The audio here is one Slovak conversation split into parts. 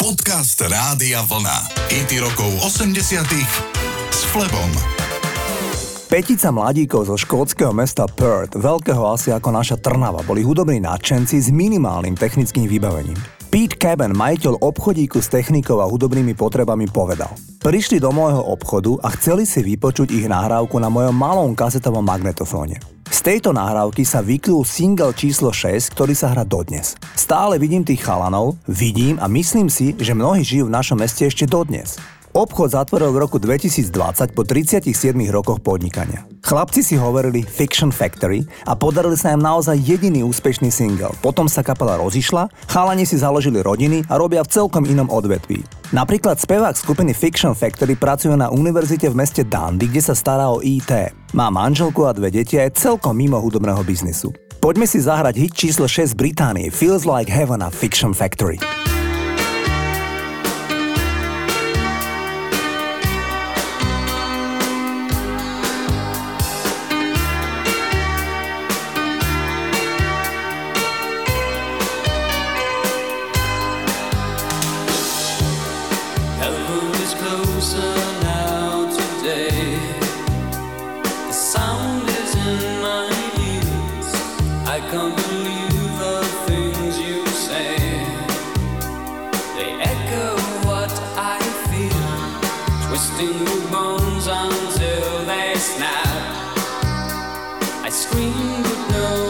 Podcast Rádia Vlna. IT rokov 80 s Flebom. Petica mladíkov zo škótskeho mesta Perth, veľkého asi ako naša Trnava, boli hudobní nadšenci s minimálnym technickým vybavením. Pete Cabin, majiteľ obchodíku s technikou a hudobnými potrebami, povedal Prišli do môjho obchodu a chceli si vypočuť ich nahrávku na mojom malom kasetovom magnetofóne. Z tejto nahrávky sa vyklul single číslo 6, ktorý sa hrá dodnes. Stále vidím tých chalanov, vidím a myslím si, že mnohí žijú v našom meste ešte dodnes. Obchod zatvoril v roku 2020 po 37 rokoch podnikania. Chlapci si hovorili Fiction Factory a podarili sa im naozaj jediný úspešný single. Potom sa kapela rozišla, chalani si založili rodiny a robia v celkom inom odvetví. Napríklad spevák skupiny Fiction Factory pracuje na univerzite v meste Dundee, kde sa stará o IT. Má manželku a dve deti a je celkom mimo hudobného biznisu. Poďme si zahrať hit číslo 6 Británie Feels Like Heaven a Fiction Factory. we would know.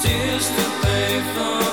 tears to pay for.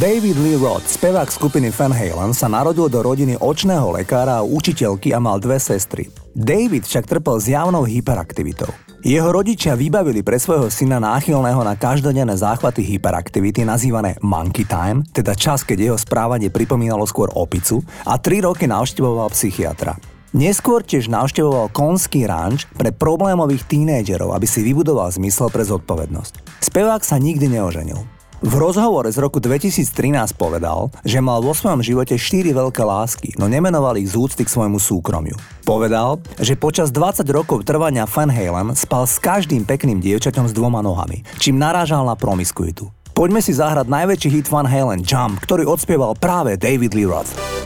David Lee Roth, spevák skupiny Van Halen, sa narodil do rodiny očného lekára a učiteľky a mal dve sestry. David však trpel zjavnou hyperaktivitou. Jeho rodičia vybavili pre svojho syna náchylného na každodenné záchvaty hyperaktivity nazývané monkey time, teda čas, keď jeho správanie pripomínalo skôr opicu, a tri roky navštevoval psychiatra. Neskôr tiež navštevoval konský ranč pre problémových tínejdžerov, aby si vybudoval zmysel pre zodpovednosť. Spevák sa nikdy neoženil. V rozhovore z roku 2013 povedal, že mal vo svojom živote 4 veľké lásky, no nemenoval ich z úcty k svojmu súkromiu. Povedal, že počas 20 rokov trvania Van Halen spal s každým pekným dievčaťom s dvoma nohami, čím narážal na promiskuitu. Poďme si zahrať najväčší hit Van Halen Jump, ktorý odspieval práve David Lee Roth.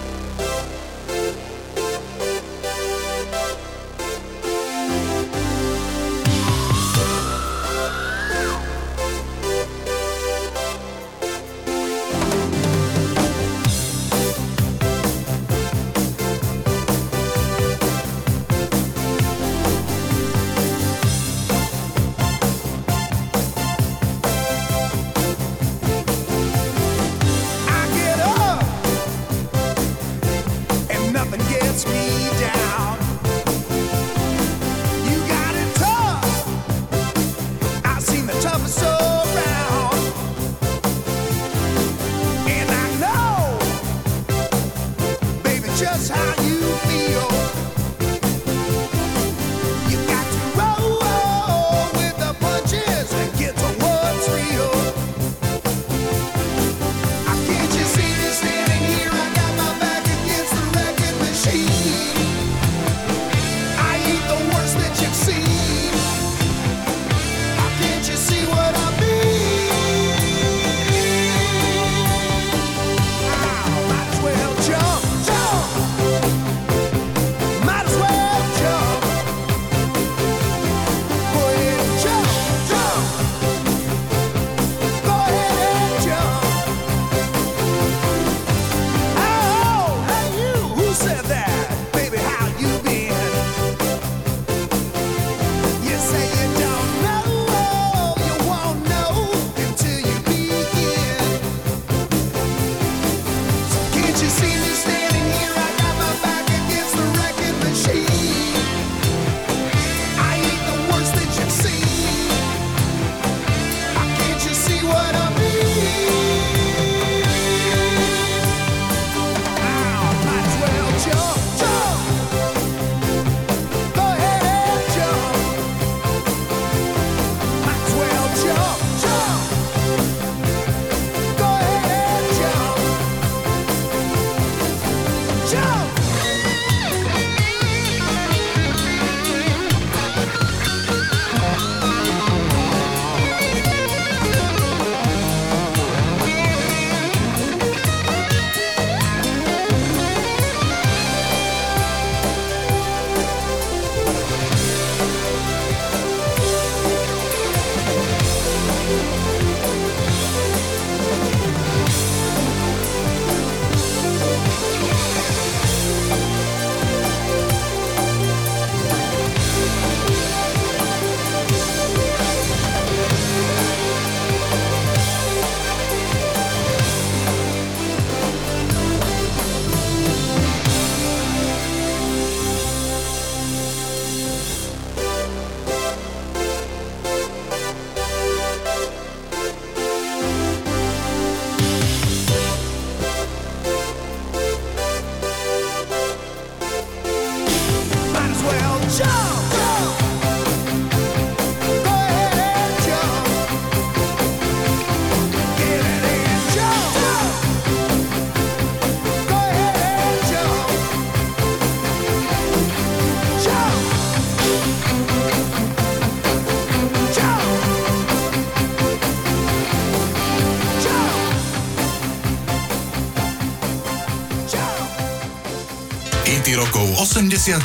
80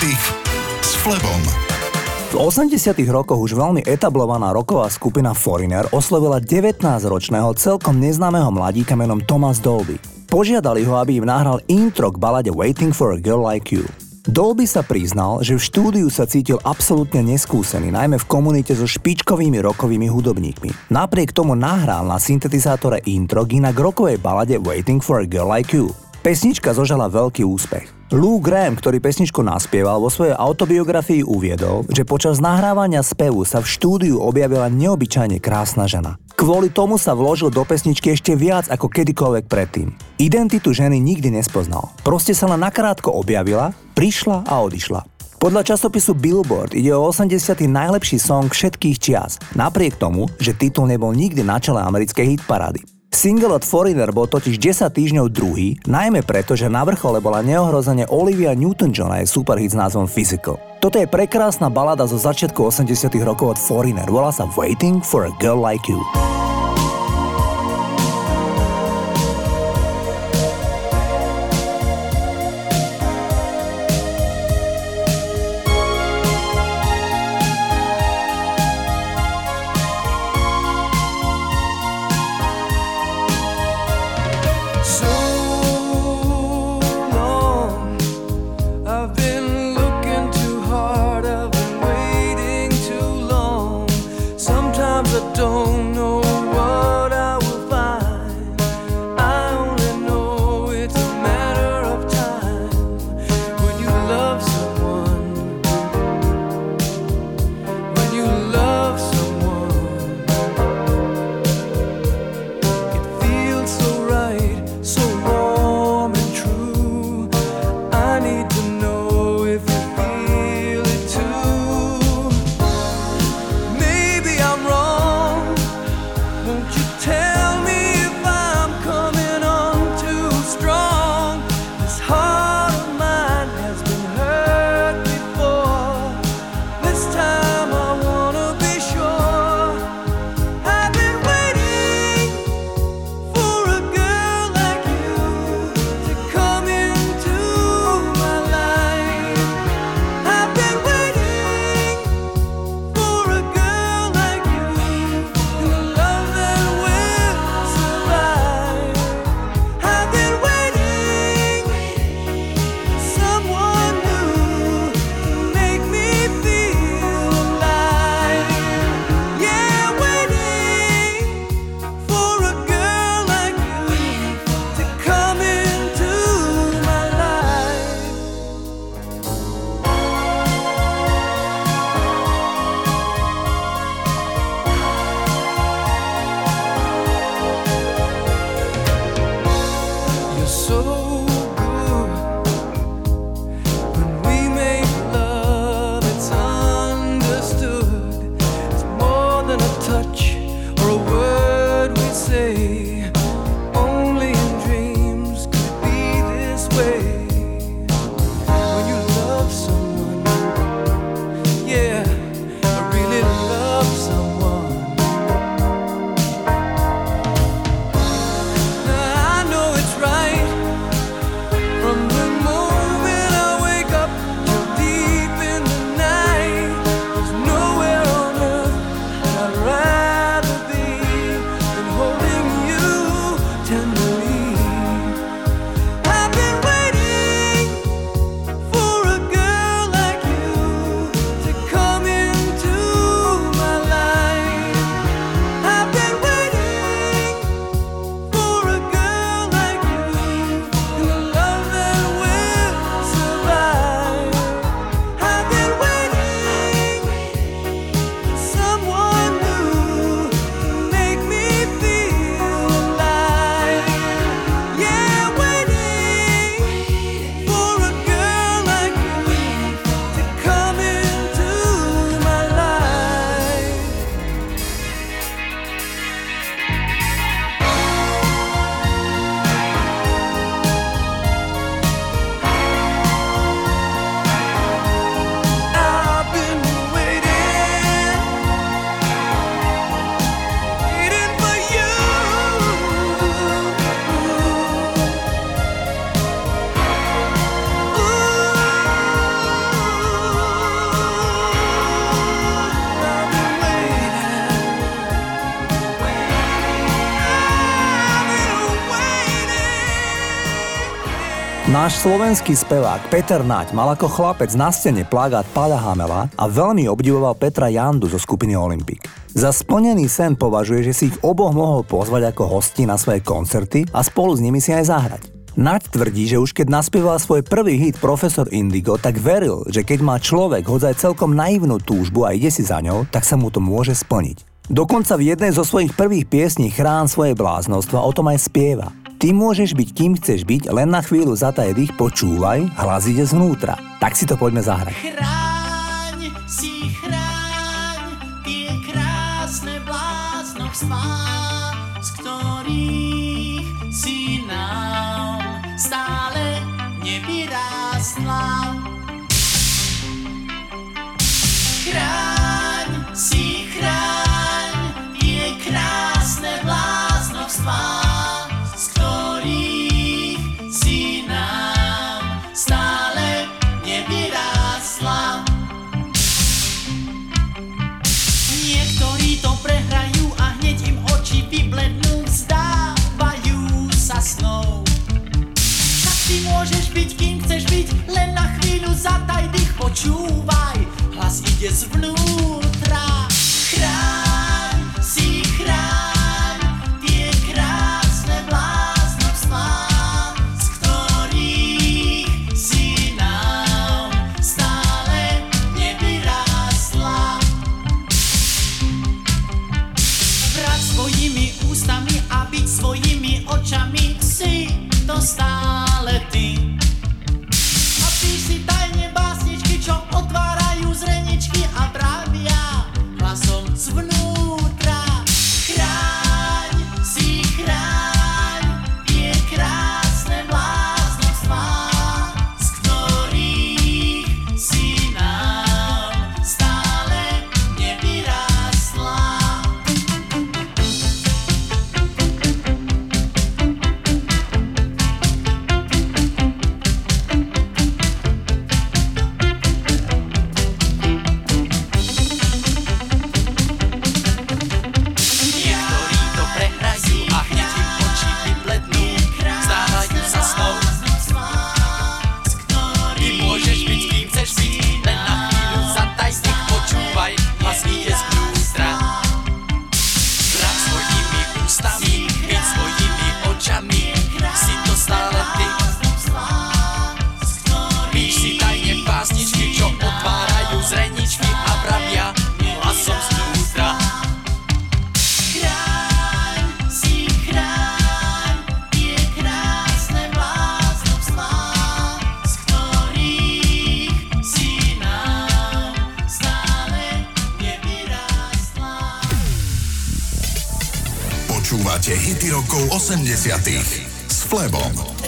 s Flebom. V 80 rokoch už veľmi etablovaná roková skupina Foreigner oslovila 19-ročného celkom neznámeho mladíka menom Thomas Dolby. Požiadali ho, aby im nahral intro k balade Waiting for a Girl Like You. Dolby sa priznal, že v štúdiu sa cítil absolútne neskúsený, najmä v komunite so špičkovými rokovými hudobníkmi. Napriek tomu nahral na syntetizátore intro k inak rokovej balade Waiting for a Girl Like You. Pesnička zožala veľký úspech. Lou Graham, ktorý pesničku naspieval, vo svojej autobiografii uviedol, že počas nahrávania spevu sa v štúdiu objavila neobyčajne krásna žena. Kvôli tomu sa vložil do pesničky ešte viac ako kedykoľvek predtým. Identitu ženy nikdy nespoznal. Proste sa len nakrátko objavila, prišla a odišla. Podľa časopisu Billboard ide o 80. najlepší song všetkých čias, napriek tomu, že titul nebol nikdy na čele americkej hitparády. Single od Foreigner bol totiž 10 týždňov druhý, najmä preto, že na vrchole bola neohrozene Olivia Newton-John a jej superhit s názvom Physical. Toto je prekrásna balada zo začiatku 80 rokov od Foreigner, volá sa Waiting for a Girl Like You. Slovenský spevák Peter Naď mal ako chlapec na stene plagát Pada Hamela a veľmi obdivoval Petra Jandu zo skupiny Olympic. Za splnený sen považuje, že si ich oboch mohol pozvať ako hosti na svoje koncerty a spolu s nimi si aj zahrať. Naď tvrdí, že už keď naspieval svoj prvý hit Profesor Indigo, tak veril, že keď má človek hodzaj celkom naivnú túžbu a ide si za ňou, tak sa mu to môže splniť. Dokonca v jednej zo svojich prvých piesní Chrán svoje bláznostva o tom aj spieva. Ty môžeš byť kým chceš byť, len na chvíľu zataj dých, počúvaj, hlas ide zvnútra. Tak si to poďme zahrať. Chráň si chráň tie krásne bláznovstvá, z ktorých ktorých svojimi očami si to stále rokov 80 s Flebom.